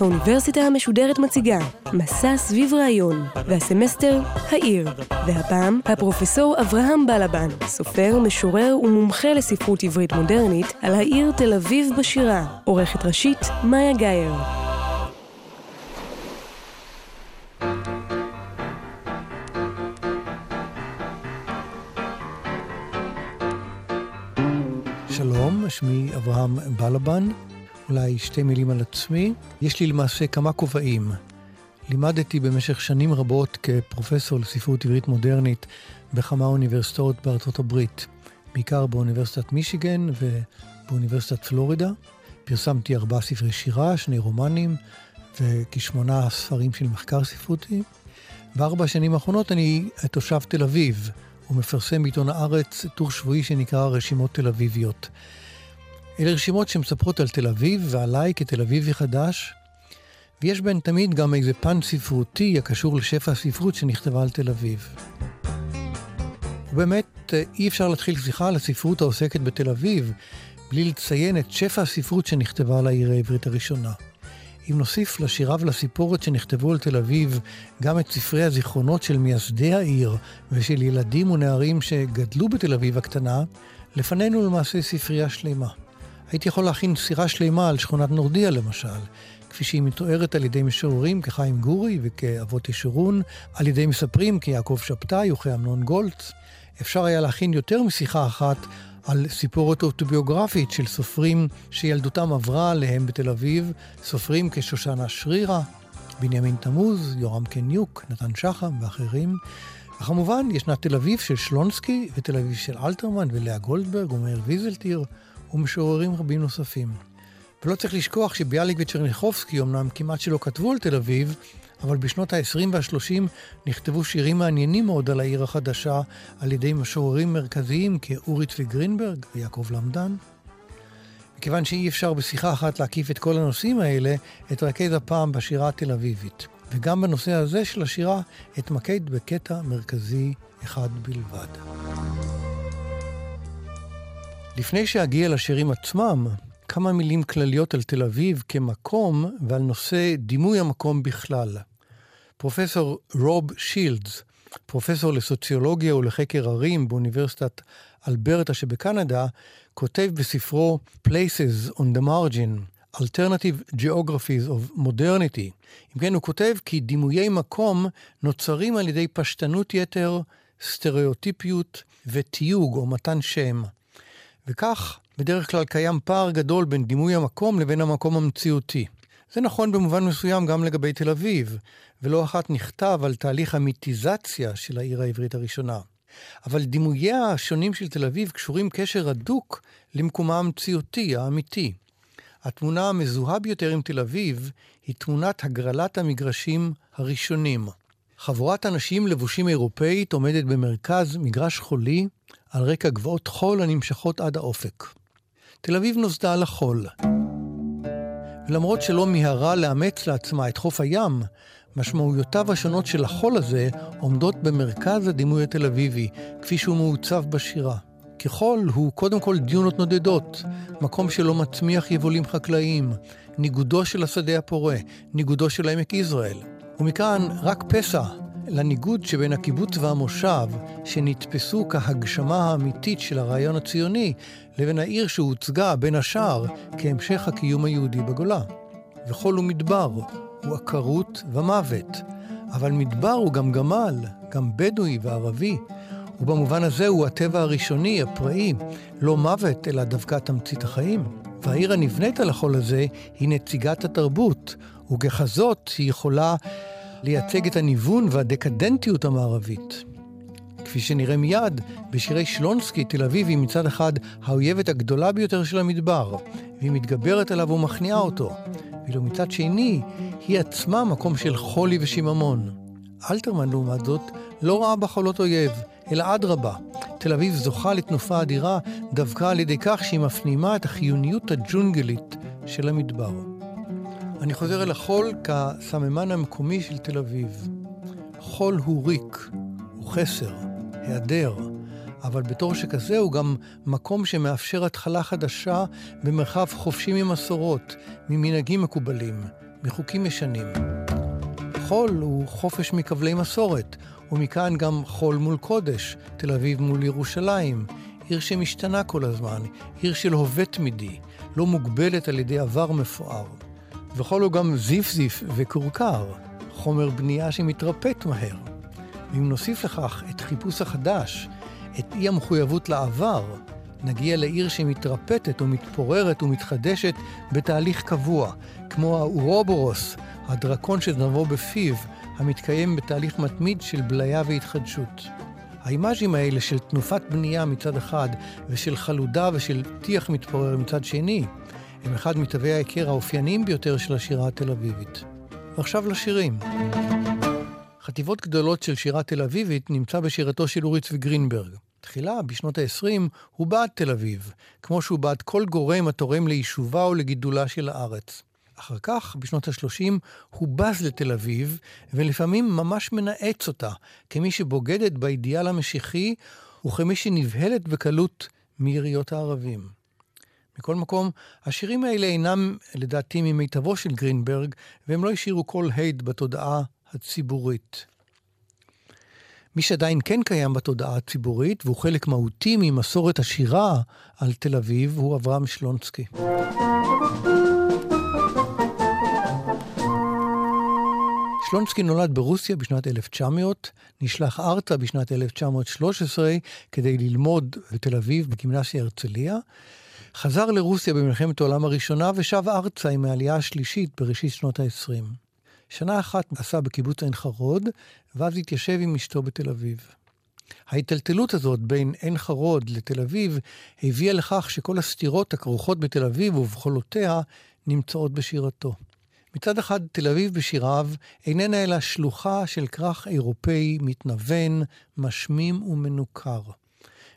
האוניברסיטה המשודרת מציגה מסע סביב רעיון, והסמסטר העיר. והפעם הפרופסור אברהם בלבן, סופר, משורר ומומחה לספרות עברית מודרנית, על העיר תל אביב בשירה. עורכת ראשית מאיה גאייר. אברהם בלבן. אולי שתי מילים על עצמי. יש לי למעשה כמה כובעים. לימדתי במשך שנים רבות כפרופסור לספרות עברית מודרנית בכמה אוניברסיטאות בארצות הברית, בעיקר באוניברסיטת מישיגן ובאוניברסיטת פלורידה. פרסמתי ארבעה ספרי שירה, שני רומנים וכשמונה ספרים של מחקר ספרותי. בארבע השנים האחרונות אני תושב תל אביב, ומפרסם בעיתון הארץ טור שבועי שנקרא רשימות תל אביביות. אלה רשימות שמספרות על תל אביב ועליי כתל אביבי חדש, ויש בהן תמיד גם איזה פן ספרותי הקשור לשפע הספרות שנכתבה על תל אביב. ובאמת, אי אפשר להתחיל שיחה על הספרות העוסקת בתל אביב בלי לציין את שפע הספרות שנכתבה על העיר העברית הראשונה. אם נוסיף לשירה ולסיפורת שנכתבו על תל אביב גם את ספרי הזיכרונות של מייסדי העיר ושל ילדים ונערים שגדלו בתל אביב הקטנה, לפנינו למעשה ספרייה שלמה. הייתי יכול להכין סירה שלמה על שכונת נורדיה למשל, כפי שהיא מתוארת על ידי משוררים כחיים גורי וכאבות ישורון, על ידי מספרים כיעקב שבתאי וכאמנון גולץ. אפשר היה להכין יותר משיחה אחת על סיפורת אוטוביוגרפית של סופרים שילדותם עברה עליהם בתל אביב, סופרים כשושנה שרירה, בנימין תמוז, יורם קניוק, נתן שחם ואחרים. וכמובן, ישנה תל אביב של שלונסקי ותל אביב של אלתרמן ולאה גולדברג ומאיר ויזלטיר. ומשוררים רבים נוספים. ולא צריך לשכוח שביאליק וצ'רניחובסקי אמנם כמעט שלא כתבו על תל אביב, אבל בשנות ה-20 וה-30 נכתבו שירים מעניינים מאוד על העיר החדשה על ידי משוררים מרכזיים כאורי צבי גרינברג ויעקב למדן. מכיוון שאי אפשר בשיחה אחת להקיף את כל הנושאים האלה, אתרכז הפעם בשירה התל אביבית. וגם בנושא הזה של השירה אתמקד בקטע מרכזי אחד בלבד. לפני שאגיע לשירים עצמם, כמה מילים כלליות על תל אביב כמקום ועל נושא דימוי המקום בכלל. פרופסור רוב שילדס, פרופסור לסוציולוגיה ולחקר ערים באוניברסיטת אלברטה שבקנדה, כותב בספרו Places on the Margin, Alternative Geographies of Modernity. אם כן, הוא כותב כי דימויי מקום נוצרים על ידי פשטנות יתר, סטריאוטיפיות ותיוג או מתן שם. וכך, בדרך כלל קיים פער גדול בין דימוי המקום לבין המקום המציאותי. זה נכון במובן מסוים גם לגבי תל אביב, ולא אחת נכתב על תהליך המיתיזציה של העיר העברית הראשונה. אבל דימוייה השונים של תל אביב קשורים קשר הדוק למקומה המציאותי, האמיתי. התמונה המזוהה ביותר עם תל אביב היא תמונת הגרלת המגרשים הראשונים. חבורת אנשים לבושים אירופאית עומדת במרכז מגרש חולי, על רקע גבעות חול הנמשכות עד האופק. תל אביב נוסדה על החול. ולמרות שלא מיהרה לאמץ לעצמה את חוף הים, משמעויותיו השונות של החול הזה עומדות במרכז הדימוי התל אביבי, כפי שהוא מעוצב בשירה. כחול הוא קודם כל דיונות נודדות, מקום שלא מצמיח יבולים חקלאיים, ניגודו של השדה הפורה, ניגודו של עמק יזרעאל. ומכאן רק פסע לניגוד שבין הקיבוץ והמושב, שנתפסו כהגשמה האמיתית של הרעיון הציוני, לבין העיר שהוצגה, בין השאר, כהמשך הקיום היהודי בגולה. וכל הוא מדבר, הוא עקרות ומוות. אבל מדבר הוא גם גמל, גם בדואי וערבי. ובמובן הזה הוא הטבע הראשוני, הפראי, לא מוות, אלא דווקא תמצית החיים. והעיר הנבנית על החול הזה היא נציגת התרבות, וככזאת היא יכולה לייצג את הניוון והדקדנטיות המערבית. כפי שנראה מיד, בשירי שלונסקי, תל אביב היא מצד אחד האויבת הגדולה ביותר של המדבר, והיא מתגברת עליו ומכניעה אותו, ואילו מצד שני, היא עצמה מקום של חולי ושיממון. אלתרמן, לעומת זאת, לא ראה בחולות אויב, אלא אדרבה. תל אביב זוכה לתנופה אדירה דווקא על ידי כך שהיא מפנימה את החיוניות הג'ונגלית של המדבר. אני חוזר אל החול כסממן המקומי של תל אביב. חול הוא ריק, הוא חסר, היעדר, אבל בתור שכזה הוא גם מקום שמאפשר התחלה חדשה במרחב חופשי ממסורות, ממנהגים מקובלים, מחוקים ישנים. חול הוא חופש מכבלי מסורת, ומכאן גם חול מול קודש, תל אביב מול ירושלים, עיר שמשתנה כל הזמן, עיר של הווה תמידי, לא מוגבלת על ידי עבר מפואר. וחול הוא גם זיף-זיף וכורכר, חומר בנייה שמתרפט מהר. ואם נוסיף לכך את חיפוש החדש, את אי המחויבות לעבר, נגיע לעיר שמתרפטת ומתפוררת ומתחדשת בתהליך קבוע, כמו האורובורוס, הדרקון שזנבו בפיו, המתקיים בתהליך מתמיד של בליה והתחדשות. האימאז'ים האלה של תנופת בנייה מצד אחד ושל חלודה ושל טיח מתפורר מצד שני, הם אחד מתווי ההיכר האופייניים ביותר של השירה התל אביבית. ועכשיו לשירים. חטיבות גדולות של שירה תל אביבית נמצא בשירתו של אורי צבי גרינברג. תחילה, בשנות ה-20, הוא בעד תל אביב, כמו שהוא בעד כל גורם התורם ליישובה או לגידולה של הארץ. אחר כך, בשנות ה-30, הוא בז לתל אביב, ולפעמים ממש מנאץ אותה, כמי שבוגדת באידיאל המשיחי, וכמי שנבהלת בקלות מיריות הערבים. מכל מקום, השירים האלה אינם, לדעתי, ממיטבו של גרינברג, והם לא השאירו כל הד בתודעה הציבורית. מי שעדיין כן קיים בתודעה הציבורית, והוא חלק מהותי ממסורת השירה על תל אביב, הוא אברהם שלונסקי. שלונסקי נולד ברוסיה בשנת 1900, נשלח ארצה בשנת 1913 כדי ללמוד בתל אביב בגימנסיה הרצליה, חזר לרוסיה במלחמת העולם הראשונה ושב ארצה עם העלייה השלישית בראשית שנות ה-20. שנה אחת עשה בקיבוץ עין חרוד, ואז התיישב עם אשתו בתל אביב. ההיטלטלות הזאת בין עין חרוד לתל אביב הביאה לכך שכל הסתירות הכרוכות בתל אביב ובחולותיה נמצאות בשירתו. מצד אחד, תל אביב בשיריו איננה אלא שלוחה של כרך אירופאי מתנוון, משמים ומנוכר.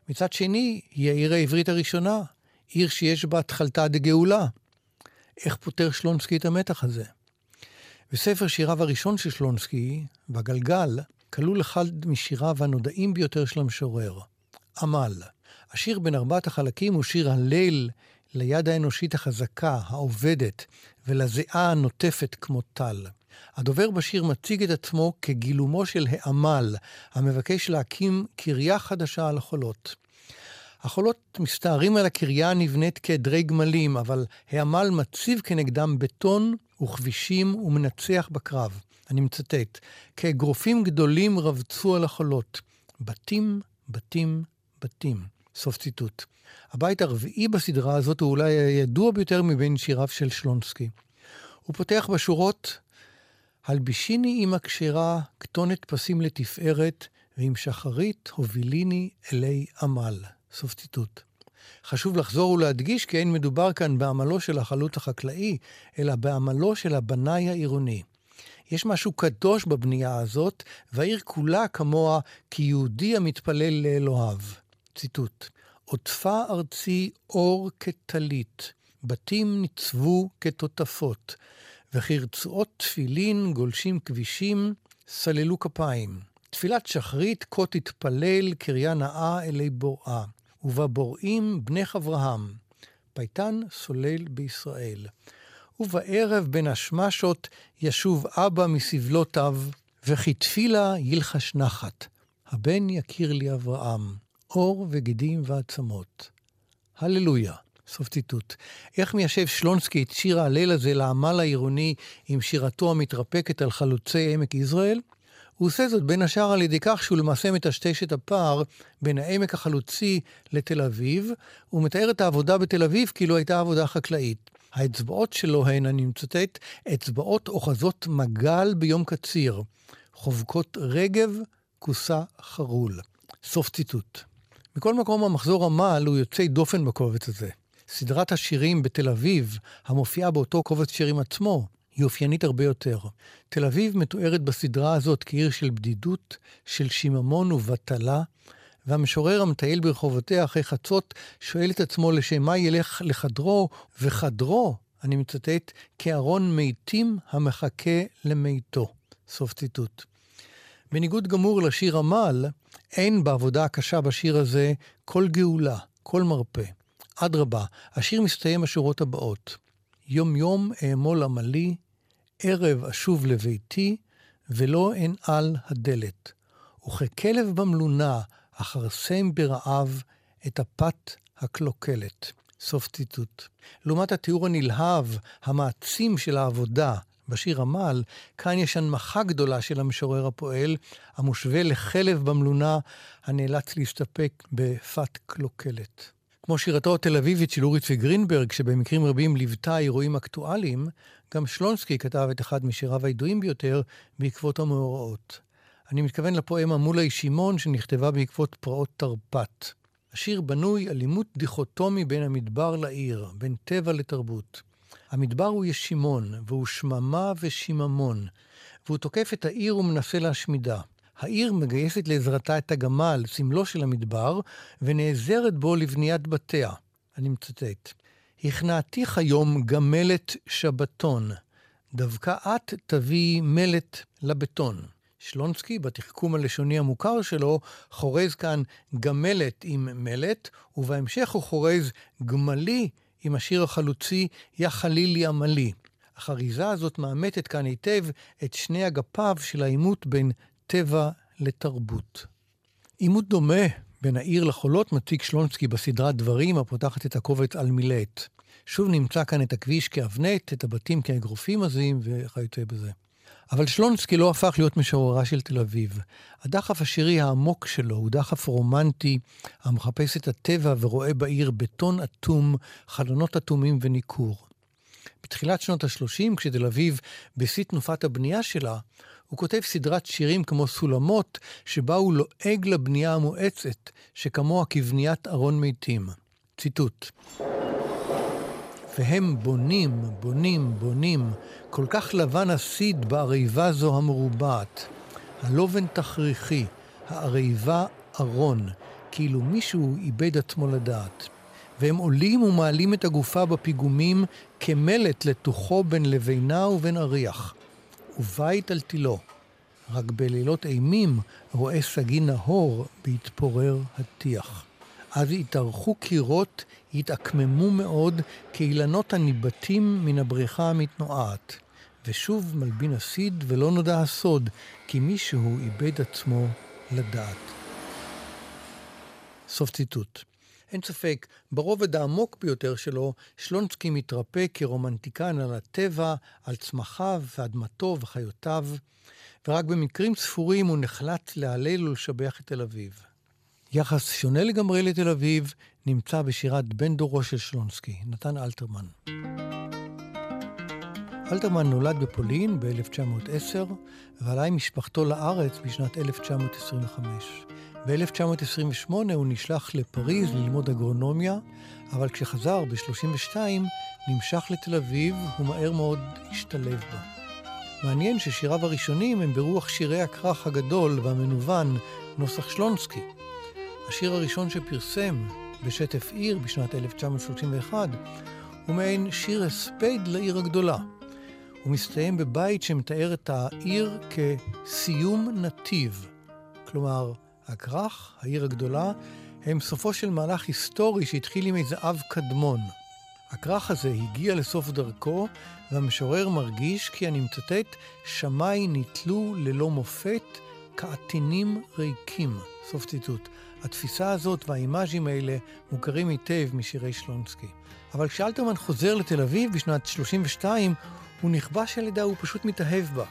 מצד שני, היא העיר העברית הראשונה, עיר שיש בה תכלתא דגאולה. איך פותר שלונסקי את המתח הזה? בספר שיריו הראשון של שלונסקי, בגלגל, כלול אחד משיריו הנודעים ביותר של המשורר, עמל. השיר בין ארבעת החלקים הוא שיר הליל ליד האנושית החזקה, העובדת, ולזיעה הנוטפת כמו טל. הדובר בשיר מציג את עצמו כגילומו של העמל, המבקש להקים קריה חדשה על החולות. החולות מסתערים על הקריה הנבנית כעדרי גמלים, אבל העמל מציב כנגדם בטון וכבישים ומנצח בקרב. אני מצטט, כאגרופים גדולים רבצו על החולות. בתים, בתים, בתים. סוף ציטוט. הבית הרביעי בסדרה הזאת הוא אולי הידוע ביותר מבין שיריו של שלונסקי. הוא פותח בשורות הלבישיני עם הכשרה, כתונת פסים לתפארת, ועם שחרית הוביליני אלי עמל. סוף ציטוט. חשוב לחזור ולהדגיש כי אין מדובר כאן בעמלו של החלוט החקלאי, אלא בעמלו של הבנאי העירוני. יש משהו קדוש בבנייה הזאת, והעיר כולה כמוה כיהודי המתפלל לאלוהיו. ציטוט: עוטפה ארצי אור כטלית, בתים ניצבו כתותפות, וכרצועות תפילין גולשים כבישים, סללו כפיים. תפילת שחרית כה תתפלל קריה נאה אלי בוראה. ובבוראים בנך אברהם, פייטן סולל בישראל. ובערב בין השמשות ישוב אבא מסבלותיו, וכי תפילה ילחש נחת. הבן יכיר לי אברהם, אור וגידים ועצמות. הללויה. סוף ציטוט. איך מיישב שלונסקי את שיר ההלל הזה לעמל העירוני עם שירתו המתרפקת על חלוצי עמק יזרעאל? הוא עושה זאת בין השאר על ידי כך שהוא למעשה מטשטש את הפער בין העמק החלוצי לתל אביב, ומתאר את העבודה בתל אביב כאילו הייתה עבודה חקלאית. האצבעות שלו הן, אני מצטט, אצבעות אוחזות מגל ביום קציר, חובקות רגב, כוסה חרול. סוף ציטוט. מכל מקום, המחזור עמל הוא יוצא דופן בקובץ הזה. סדרת השירים בתל אביב, המופיעה באותו קובץ שירים עצמו, היא אופיינית הרבה יותר. תל אביב מתוארת בסדרה הזאת כעיר של בדידות, של שיממון ובטלה, והמשורר המטייל ברחובותיה אחרי חצות שואל את עצמו לשם מה ילך לחדרו, וחדרו, אני מצטט, כארון מתים המחכה למיתו. סוף ציטוט. בניגוד גמור לשיר עמל, אין בעבודה הקשה בשיר הזה כל גאולה, כל מרפא. אדרבה, השיר מסתיים בשורות הבאות: יום יום אעמול עמלי, ערב אשוב לביתי, ולא אנעל הדלת. וככלב במלונה, אכרסם ברעב את הפת הקלוקלת. סוף ציטוט. לעומת התיאור הנלהב, המעצים של העבודה, בשיר עמל, כאן יש הנמכה גדולה של המשורר הפועל, המושווה לכלב במלונה, הנאלץ להסתפק בפת קלוקלת. כמו שירתו התל אביבית של אורי צבי גרינברג, שבמקרים רבים ליוותה אירועים אקטואליים, גם שלונסקי כתב את אחד משיריו הידועים ביותר בעקבות המאורעות. אני מתכוון לפואמה מולי שמעון שנכתבה בעקבות פרעות תרפ"ט. השיר בנוי על עימות דיכוטומי בין המדבר לעיר, בין טבע לתרבות. המדבר הוא ישימון, והוא שממה ושיממון, והוא תוקף את העיר ומנסה להשמידה. העיר מגייסת לעזרתה את הגמל, סמלו של המדבר, ונעזרת בו לבניית בתיה. אני מצטט: הכנעתיך היום גמלת שבתון, דווקא את תביאי מלט לבטון. שלונסקי, בתחכום הלשוני המוכר שלו, חורז כאן גמלת עם מלט, ובהמשך הוא חורז גמלי עם השיר החלוצי "יא חלילי עמלי". החריזה הזאת מאמתת כאן היטב את שני אגפיו של העימות בין טבע לתרבות. עימות דומה בין העיר לחולות מציג שלונסקי בסדרת דברים הפותחת את הקובץ על מילט. שוב נמצא כאן את הכביש כאבנט, את הבתים כאגרופים עזים וכיוצא בזה. אבל שלונסקי לא הפך להיות משוררה של תל אביב. הדחף השירי העמוק שלו הוא דחף רומנטי המחפש את הטבע ורואה בעיר בטון אטום, חלונות אטומים וניכור. בתחילת שנות ה-30, כשתל אביב בשיא תנופת הבנייה שלה, הוא כותב סדרת שירים כמו סולמות, שבה הוא לועג לבנייה המואצת, שכמוה כבניית ארון מתים. ציטוט: והם בונים, בונים, בונים, כל כך לבן הסיד בעריבה זו המרובעת. הלובן תכריכי, העריבה ארון, כאילו מישהו איבד עצמו לדעת. והם עולים ומעלים את הגופה בפיגומים כמלט לתוכו בין לבינה ובין אריח. ובית על תילו. רק בלילות אימים רואה סגי נהור בהתפורר הטיח. אז יתארכו קירות, יתעקממו מאוד, כאילנות הניבטים מן הבריכה המתנועת. ושוב מלבין הסיד, ולא נודע הסוד, כי מישהו איבד עצמו לדעת. סוף ציטוט. אין ספק, ברובד העמוק ביותר שלו, שלונסקי מתרפא כרומנטיקן על הטבע, על צמחיו ואדמתו וחיותיו, ורק במקרים ספורים הוא נחלט להלל ולשבח את תל אביב. יחס שונה לגמרי לתל אביב נמצא בשירת בן דורו של שלונסקי, נתן אלתרמן. אלתרמן נולד בפולין ב-1910 ועלה עם משפחתו לארץ בשנת 1925. ב-1928 הוא נשלח לפריז ללמוד אגרונומיה, אבל כשחזר ב-32 נמשך לתל אביב ומהר מאוד השתלב בה. מעניין ששיריו הראשונים הם ברוח שירי הכרך הגדול והמנוון, נוסח שלונסקי. השיר הראשון שפרסם בשטף עיר בשנת 1931 הוא מעין שיר הספד לעיר הגדולה. הוא מסתיים בבית שמתאר את העיר כסיום נתיב. כלומר, הכרך, העיר הגדולה, הם סופו של מהלך היסטורי שהתחיל עם איזה אב קדמון. הכרך הזה הגיע לסוף דרכו, והמשורר מרגיש כי, אני מצטט, שמי נתלו ללא מופת כעטינים ריקים. סוף ציטוט. התפיסה הזאת והאימאז'ים האלה מוכרים היטב משירי שלונסקי. אבל כשאלתרמן חוזר לתל אביב בשנת 32, הוא נכבש על ידה, הוא פשוט מתאהב בה.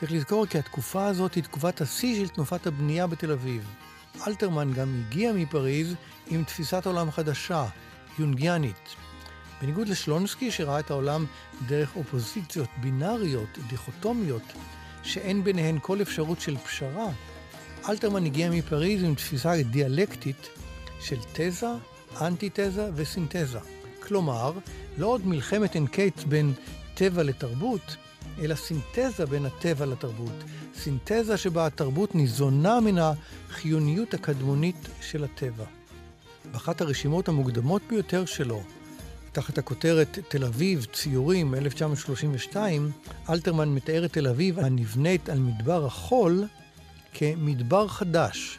צריך לזכור כי התקופה הזאת היא תקופת השיא של תנופת הבנייה בתל אביב. אלתרמן גם הגיע מפריז עם תפיסת עולם חדשה, יונגיאנית. בניגוד לשלונסקי שראה את העולם דרך אופוזיציות בינאריות, דיכוטומיות, שאין ביניהן כל אפשרות של פשרה, אלתרמן הגיע מפריז עם תפיסה דיאלקטית של תזה, אנטיתזה וסינתזה. כלומר, לא עוד מלחמת אין קץ בין טבע לתרבות, אלא סינתזה בין הטבע לתרבות. סינתזה שבה התרבות ניזונה מן החיוניות הקדמונית של הטבע. באחת הרשימות המוקדמות ביותר שלו, תחת הכותרת תל אביב, ציורים, 1932, אלתרמן מתאר את תל אביב הנבנית על מדבר החול כמדבר חדש.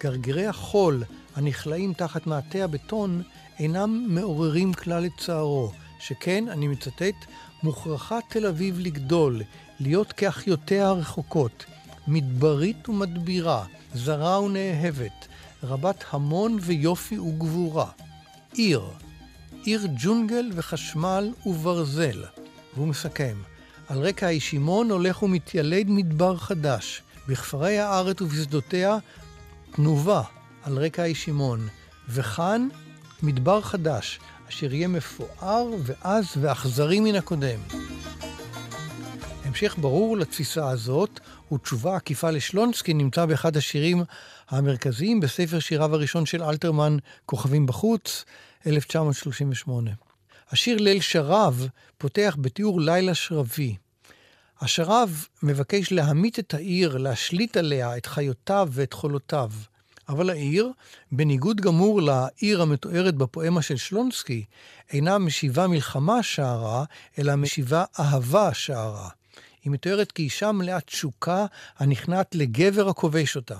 גרגירי החול הנכלאים תחת מעטה הבטון אינם מעוררים כלל את צערו, שכן, אני מצטט, מוכרחה תל אביב לגדול, להיות כאחיותיה הרחוקות, מדברית ומדבירה, זרה ונאהבת, רבת המון ויופי וגבורה. עיר, עיר ג'ונגל וחשמל וברזל. והוא מסכם, על רקע הישימון הולך ומתיילד מדבר חדש, בכפרי הארץ ובשדותיה תנובה על רקע הישימון, וכאן מדבר חדש, אשר יהיה מפואר ועז ואכזרי מן הקודם. המשך ברור לתפיסה הזאת, ותשובה עקיפה לשלונסקי נמצא באחד השירים המרכזיים בספר שיריו הראשון של אלתרמן, כוכבים בחוץ, 1938. השיר ליל שרב פותח בתיאור לילה שרבי. השרב מבקש להמית את העיר, להשליט עליה את חיותיו ואת חולותיו. אבל העיר, בניגוד גמור לעיר המתוארת בפואמה של שלונסקי, אינה משיבה מלחמה שערה, אלא משיבה אהבה שערה. היא מתוארת כאישה מלאת תשוקה הנכנעת לגבר הכובש אותה.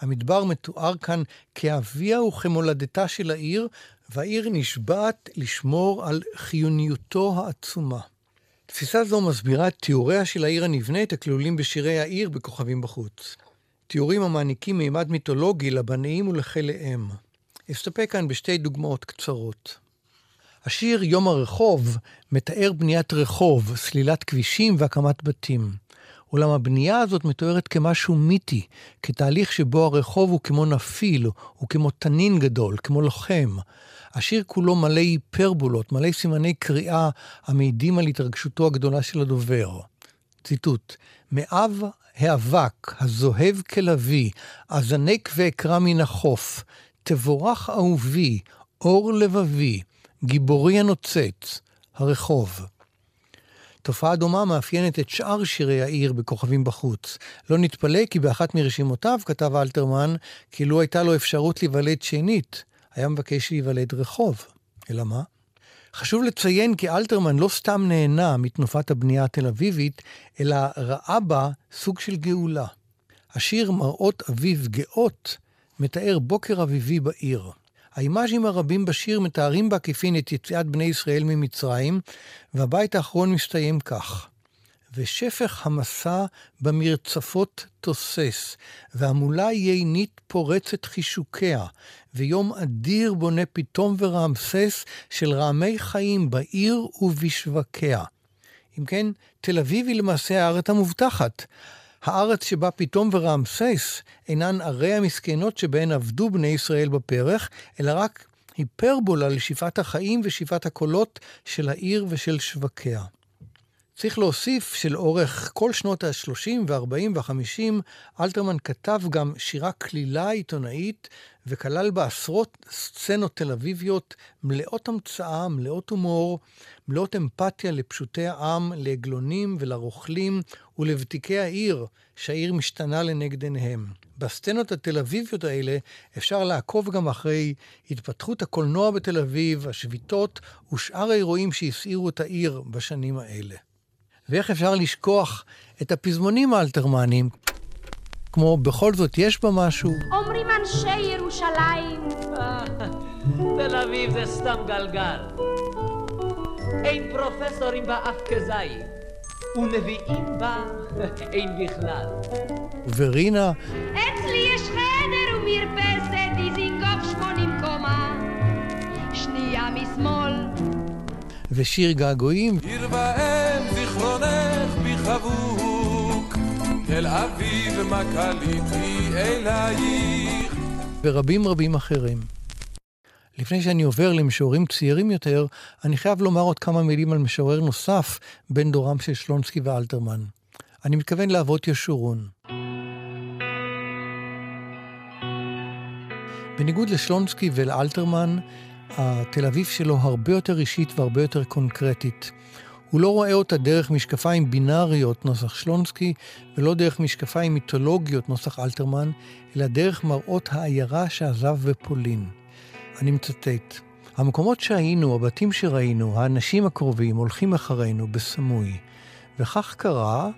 המדבר מתואר כאן כאביה וכמולדתה של העיר, והעיר נשבעת לשמור על חיוניותו העצומה. תפיסה זו מסבירה את תיאוריה של העיר הנבנית הכלולים בשירי העיר בכוכבים בחוץ. תיאורים המעניקים מימד מיתולוגי לבניים ולחיליהם. אסתפק כאן בשתי דוגמאות קצרות. השיר יום הרחוב מתאר בניית רחוב, סלילת כבישים והקמת בתים. אולם הבנייה הזאת מתוארת כמשהו מיתי, כתהליך שבו הרחוב הוא כמו נפיל, הוא כמו תנין גדול, כמו לוחם. השיר כולו מלא היפרבולות, מלא סימני קריאה המעידים על התרגשותו הגדולה של הדובר. ציטוט: מאב האבק, הזוהב כלביא, אזנק ואקרא מן החוף, תבורך אהובי, אור לבבי, גיבורי הנוצץ, הרחוב. תופעה דומה מאפיינת את שאר שירי העיר בכוכבים בחוץ. לא נתפלא כי באחת מרשימותיו כתב אלתרמן, כי לו הייתה לו אפשרות להיוולד שנית, היה מבקש להיוולד רחוב. אלא מה? חשוב לציין כי אלתרמן לא סתם נהנה מתנופת הבנייה התל אביבית, אלא ראה בה סוג של גאולה. השיר מראות אביב גאות מתאר בוקר אביבי בעיר. האימאז'ים הרבים בשיר מתארים בעקיפין את יציאת בני ישראל ממצרים, והבית האחרון מסתיים כך: ושפך המסע במרצפות תוסס, והמולה יינית פורצת חישוקיה, ויום אדיר בונה פתאום ורעמסס של רעמי חיים בעיר ובשווקיה. אם כן, תל אביב היא למעשה הארץ המובטחת. הארץ שבה פתאום ורעמסס אינן ערי המסכנות שבהן עבדו בני ישראל בפרח, אלא רק היפרבולה לשאיפת החיים ושאיפת הקולות של העיר ושל שווקיה. צריך להוסיף שלאורך כל שנות ה-30 וה-40 וה-50, אלתרמן כתב גם שירה קלילה עיתונאית, וכלל בה עשרות סצנות תל אביביות מלאות המצאה, מלאות הומור, מלאות אמפתיה לפשוטי העם, לעגלונים ולרוכלים ולוותיקי העיר, שהעיר משתנה לנגד עיניהם. בסצנות התל אביביות האלה אפשר לעקוב גם אחרי התפתחות הקולנוע בתל אביב, השביתות ושאר האירועים שהסעירו את העיר בשנים האלה. ואיך אפשר לשכוח את הפזמונים האלתרמניים, כמו בכל זאת יש בה משהו. אומרים אנשי ירושלים. תל אביב זה סתם גלגל. אין פרופסורים בה אף כזית, ונביאים בה אין בכלל. ורינה. אצלי יש חדר ומרפסת, דיזינגוף שמונים קומה. שנייה משמאל. ושיר געגועים. עיר ואם חבוק, תל אביב מה אלייך. ורבים רבים אחרים. לפני שאני עובר למשוררים צעירים יותר, אני חייב לומר עוד כמה מילים על משורר נוסף בין דורם של שלונסקי ואלתרמן. אני מתכוון לאבות ישורון. בניגוד לשלונסקי ולאלתרמן, התל אביב שלו הרבה יותר אישית והרבה יותר קונקרטית. הוא לא רואה אותה דרך משקפיים בינאריות נוסח שלונסקי, ולא דרך משקפיים מיתולוגיות נוסח אלתרמן, אלא דרך מראות העיירה שעזב בפולין. אני מצטט: המקומות שהיינו, הבתים שראינו, האנשים הקרובים הולכים אחרינו בסמוי. וכך קרה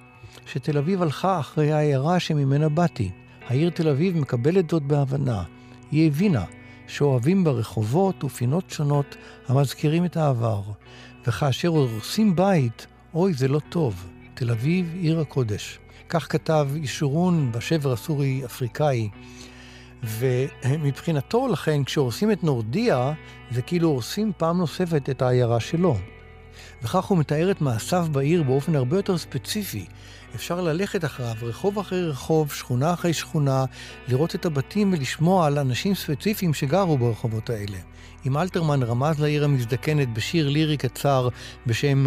שתל אביב הלכה אחרי העיירה שממנה באתי. העיר תל אביב מקבלת זאת בהבנה. היא הבינה שאוהבים בה רחובות ופינות שונות המזכירים את העבר, וכאשר הורסים בית, אוי, זה לא טוב. תל אביב, עיר הקודש. כך כתב ישורון בשבר הסורי-אפריקאי. ומבחינתו, לכן, כשהורסים את נורדיה, זה כאילו הורסים פעם נוספת את העיירה שלו. וכך הוא מתאר את מעשיו בעיר באופן הרבה יותר ספציפי. אפשר ללכת אחריו רחוב אחרי רחוב, שכונה אחרי שכונה, לראות את הבתים ולשמוע על אנשים ספציפיים שגרו ברחובות האלה. אם אלתרמן רמז לעיר המזדקנת בשיר לירי קצר בשם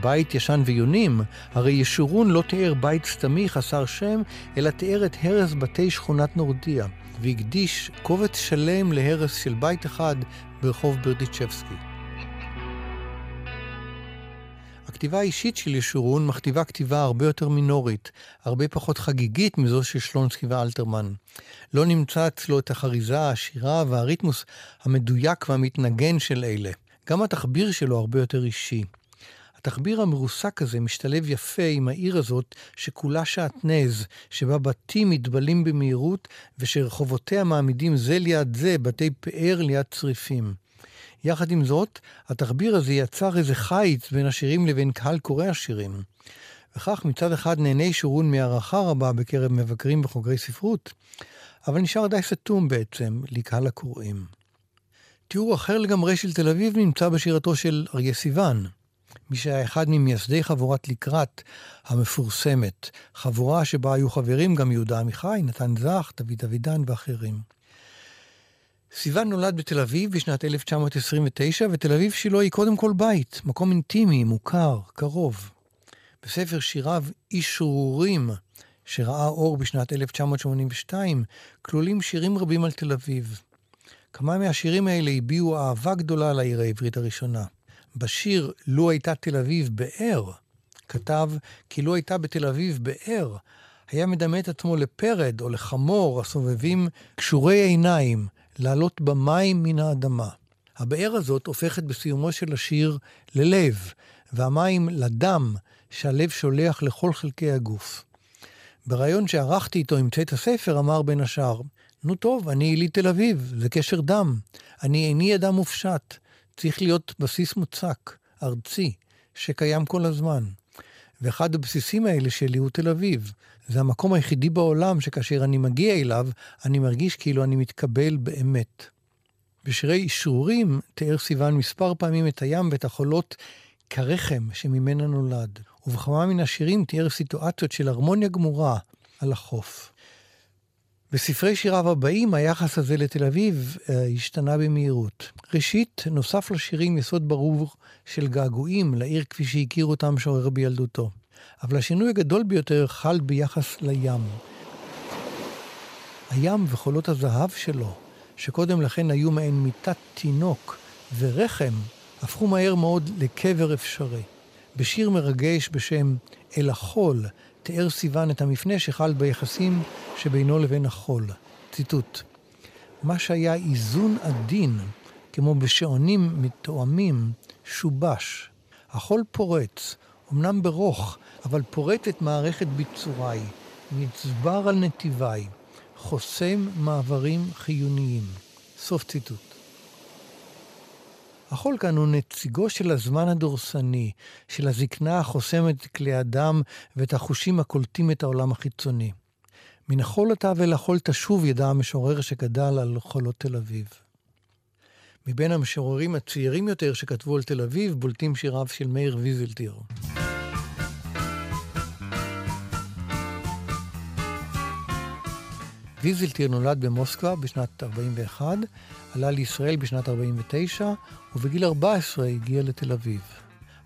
בית ישן ויונים, הרי ישורון לא תיאר בית סתמי חסר שם, אלא תיאר את הרס בתי שכונת נורדיה, והקדיש קובץ שלם להרס של בית אחד ברחוב ברדיצ'בסקי. הכתיבה האישית של ישורון מכתיבה כתיבה הרבה יותר מינורית, הרבה פחות חגיגית מזו של שלונסקי ואלתרמן. לא נמצא אצלו את החריזה העשירה והריתמוס המדויק והמתנגן של אלה. גם התחביר שלו הרבה יותר אישי. התחביר המרוסק הזה משתלב יפה עם העיר הזאת, שכולה שעטנז, שבה בתים מתבלים במהירות, ושרחובותיה מעמידים זה ליד זה בתי פאר ליד צריפים. יחד עם זאת, התחביר הזה יצר איזה חיץ בין השירים לבין קהל קורא השירים. וכך מצד אחד נהנה שורון מהערכה רבה בקרב מבקרים וחוקרי ספרות, אבל נשאר די סתום בעצם לקהל הקוראים. תיאור אחר לגמרי של תל אביב נמצא בשירתו של אריה סיוון, מי שהיה אחד ממייסדי חבורת לקראת המפורסמת, חבורה שבה היו חברים גם יהודה עמיחי, נתן זך, דוד אבידן ואחרים. סיוון נולד בתל אביב בשנת 1929, ותל אביב שלו היא קודם כל בית, מקום אינטימי, מוכר, קרוב. בספר שיריו אישורים, שראה אור בשנת 1982, כלולים שירים רבים על תל אביב. כמה מהשירים האלה הביעו אהבה גדולה לעיר העברית הראשונה. בשיר "לו הייתה תל אביב באר", כתב כי לו הייתה בתל אביב באר, היה מדמה את עצמו לפרד או לחמור הסובבים קשורי עיניים, לעלות במים מן האדמה. הבאר הזאת הופכת בסיומו של השיר ללב, והמים לדם שהלב שולח לכל חלקי הגוף. בריאיון שערכתי איתו עם צאת הספר אמר בין השאר, נו טוב, אני יליד תל אביב, זה קשר דם. אני איני אדם מופשט. צריך להיות בסיס מוצק, ארצי, שקיים כל הזמן. ואחד הבסיסים האלה שלי הוא תל אביב. זה המקום היחידי בעולם שכאשר אני מגיע אליו, אני מרגיש כאילו אני מתקבל באמת. בשירי אשרורים תיאר סיוון מספר פעמים את הים ואת החולות כרחם שממנה נולד, ובכמה מן השירים תיאר סיטואציות של הרמוניה גמורה על החוף. בספרי שיריו הבאים היחס הזה לתל אביב אה, השתנה במהירות. ראשית, נוסף לשירים יסוד ברור של געגועים לעיר כפי שהכיר אותם שורר בילדותו. אבל השינוי הגדול ביותר חל ביחס לים. הים וחולות הזהב שלו, שקודם לכן היו מעין מיטת תינוק ורחם, הפכו מהר מאוד לקבר אפשרי. בשיר מרגש בשם "אל החול" תיאר סיוון את המפנה שחל ביחסים שבינו לבין החול. ציטוט: מה שהיה איזון עדין, כמו בשעונים מתואמים, שובש. החול פורץ, אמנם ברוך, אבל פורט את מערכת ביצוריי, נצבר על נתיביי, חוסם מעברים חיוניים. סוף ציטוט. החול כאן הוא נציגו של הזמן הדורסני, של הזקנה החוסמת כלי הדם ואת החושים הקולטים את העולם החיצוני. מן החול אתה ואל החול תשוב, ידע המשורר שגדל על חולות תל אביב. מבין המשוררים הצעירים יותר שכתבו על תל אביב, בולטים שיריו של מאיר ויזלטיר. ויזלטיר נולד במוסקבה בשנת 41, עלה לישראל בשנת 49, ובגיל 14 הגיע לתל אביב.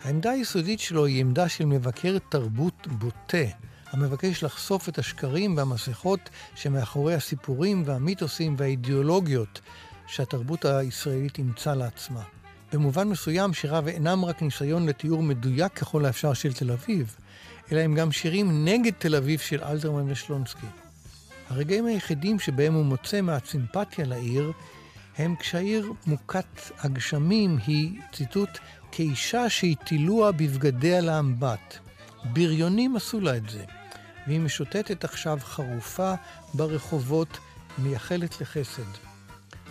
העמדה היסודית שלו היא עמדה של מבקר תרבות בוטה, המבקש לחשוף את השקרים והמסכות שמאחורי הסיפורים והמיתוסים והאידיאולוגיות שהתרבות הישראלית אימצה לעצמה. במובן מסוים שיריו אינם רק ניסיון לתיאור מדויק ככל האפשר של תל אביב, אלא הם גם שירים נגד תל אביב של אלתרמן ושלונסקי. הרגעים היחידים שבהם הוא מוצא מעט סימפתיה לעיר, הם כשהעיר מוכת הגשמים היא, ציטוט, כאישה שהטילוה בבגדיה לאמבט. בריונים עשו לה את זה. והיא משוטטת עכשיו חרופה ברחובות, מייחלת לחסד.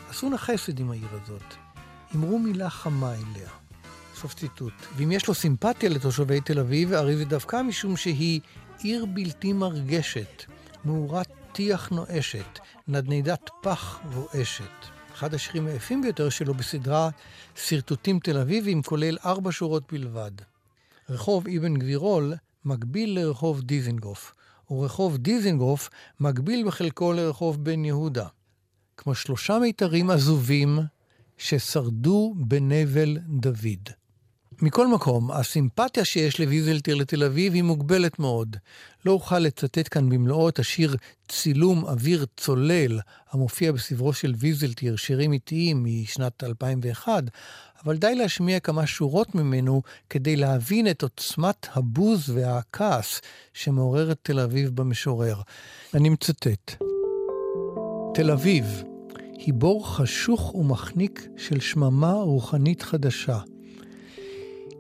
עשו נא חסד עם העיר הזאת. אמרו מילה חמה אליה. סוף ציטוט. ואם יש לו סימפתיה לתושבי תל אביב, הרי זה דווקא משום שהיא עיר בלתי מרגשת, מאורת טיח נואשת, נדנדת פח רועשת. אחד השירים היפים ביותר שלו בסדרה שרטוטים תל אביבים, כולל ארבע שורות בלבד. רחוב אבן גבירול מקביל לרחוב דיזנגוף, ורחוב דיזנגוף מקביל בחלקו לרחוב בן יהודה. כמו שלושה מיתרים עזובים ששרדו בנבל דוד. מכל מקום, הסימפתיה שיש לוויזלטיר לתל אביב היא מוגבלת מאוד. לא אוכל לצטט כאן במלואו את השיר צילום אוויר צולל, המופיע בסברו של ויזלטיר, שירים איטיים משנת 2001, אבל די להשמיע כמה שורות ממנו כדי להבין את עוצמת הבוז והכעס שמעוררת תל אביב במשורר. אני מצטט: תל אביב היא בור חשוך ומחניק של שממה רוחנית חדשה.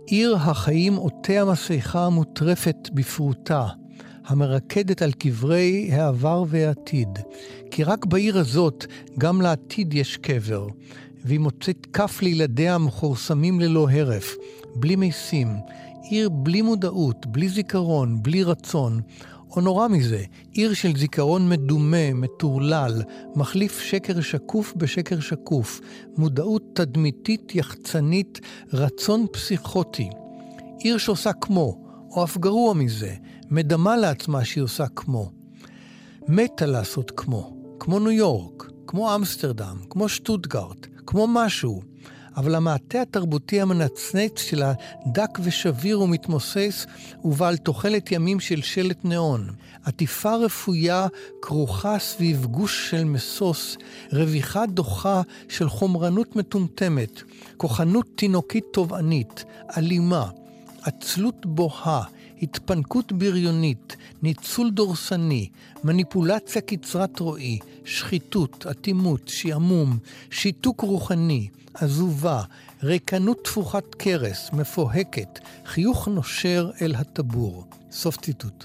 עיר החיים עוטה המסכה המוטרפת בפרוטה, המרקדת על קברי העבר והעתיד. כי רק בעיר הזאת גם לעתיד יש קבר, והיא מוצאת כף לילדיה המכורסמים ללא הרף, בלי משים. עיר בלי מודעות, בלי זיכרון, בלי רצון. או נורא מזה, עיר של זיכרון מדומה, מטורלל, מחליף שקר שקוף בשקר שקוף, מודעות תדמיתית יחצנית, רצון פסיכוטי. עיר שעושה כמו, או אף גרוע מזה, מדמה לעצמה שהיא עושה כמו. מתה לעשות כמו, כמו ניו יורק, כמו אמסטרדם, כמו שטוטגארט, כמו משהו. אבל המעטה התרבותי המנצנץ של הדק ושביר ומתמוסס ובעל תוחלת ימים של שלט ניאון. עטיפה רפויה כרוכה סביב גוש של משוש, רוויחה דוחה של חומרנות מטומטמת, כוחנות תינוקית תובענית, אלימה, עצלות בוהה, התפנקות בריונית, ניצול דורסני, מניפולציה קצרת רועי, שחיתות, אטימות, שעמום, שיתוק רוחני, עזובה, ריקנות תפוחת קרס, מפוהקת, חיוך נושר אל הטבור. סוף ציטוט.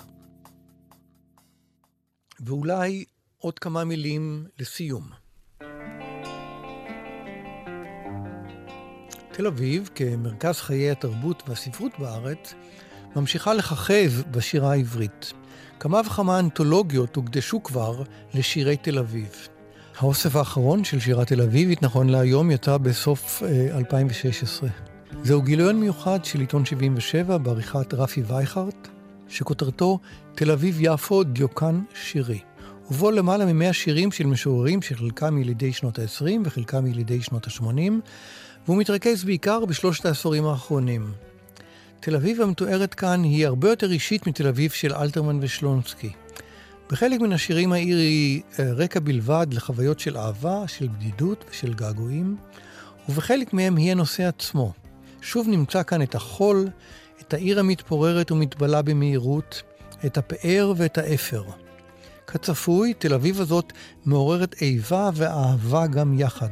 ואולי עוד כמה מילים לסיום. תל אביב, כמרכז חיי התרבות והספרות בארץ, ממשיכה לככב בשירה העברית. כמה וכמה אנתולוגיות הוקדשו כבר לשירי תל אביב. האוסף האחרון של שירת תל אביבית, נכון להיום, יצא בסוף אה, 2016. זהו גיליון מיוחד של עיתון 77 בעריכת רפי וייכרט, שכותרתו תל אביב-יפו דיוקן שירי. ובו למעלה ממאה שירים של משוררים שחלקם ילידי שנות ה-20 וחלקם ילידי שנות ה-80, והוא מתרכז בעיקר בשלושת העשורים האחרונים. תל אביב המתוארת כאן היא הרבה יותר אישית מתל אביב של אלתרמן ושלונסקי. בחלק מן השירים העיר היא אה, רקע בלבד לחוויות של אהבה, של בדידות ושל געגועים, ובחלק מהם היא הנושא עצמו. שוב נמצא כאן את החול, את העיר המתפוררת ומתבלה במהירות, את הפאר ואת האפר. כצפוי, תל אביב הזאת מעוררת איבה ואהבה גם יחד.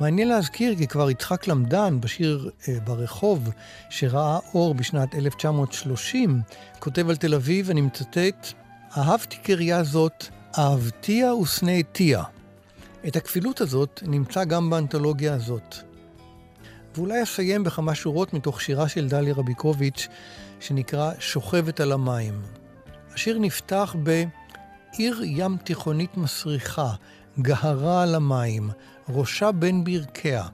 מעניין להזכיר כי כבר יצחק למדן בשיר אה, ברחוב שראה אור בשנת 1930, כותב על תל אביב, אני מצטט, אהבתי קריה זאת, אהבתיה ושנאתיה. את הכפילות הזאת נמצא גם באנתולוגיה הזאת. ואולי אסיים בכמה שורות מתוך שירה של דליה רביקוביץ', שנקרא שוכבת על המים. השיר נפתח בעיר ים תיכונית מסריחה, גהרה על המים, ראשה בין ברכיה,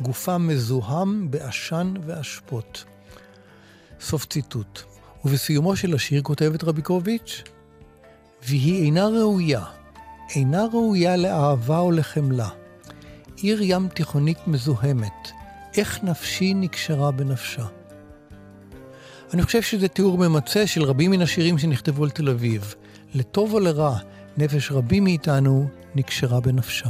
גופה מזוהם בעשן ואשפות. סוף ציטוט. ובסיומו של השיר כותבת רביקוביץ', והיא אינה ראויה, אינה ראויה לאהבה או לחמלה. עיר ים תיכונית מזוהמת, איך נפשי נקשרה בנפשה. אני חושב שזה תיאור ממצה של רבים מן השירים שנכתבו על תל אביב. לטוב או לרע, נפש רבים מאיתנו נקשרה בנפשה.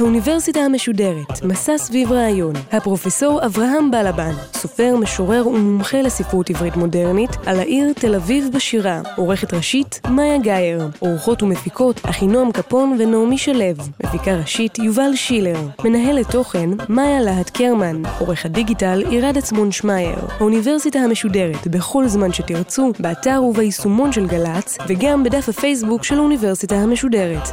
האוניברסיטה המשודרת, מסע סביב רעיון. הפרופסור אברהם בלבן, סופר, משורר ומומחה לספרות עברית מודרנית, על העיר תל אביב בשירה. עורכת ראשית, מאיה גאייר. עורכות ומפיקות, אחינועם קפון ונעמי שלו. מפיקה ראשית, יובל שילר. מנהלת תוכן, מאיה להט קרמן. עורך הדיגיטל, עירד עצמון שמייר. האוניברסיטה המשודרת, בכל זמן שתרצו, באתר וביישומון של גל"צ, וגם בדף הפייסבוק של האוניברסיטה המשודרת.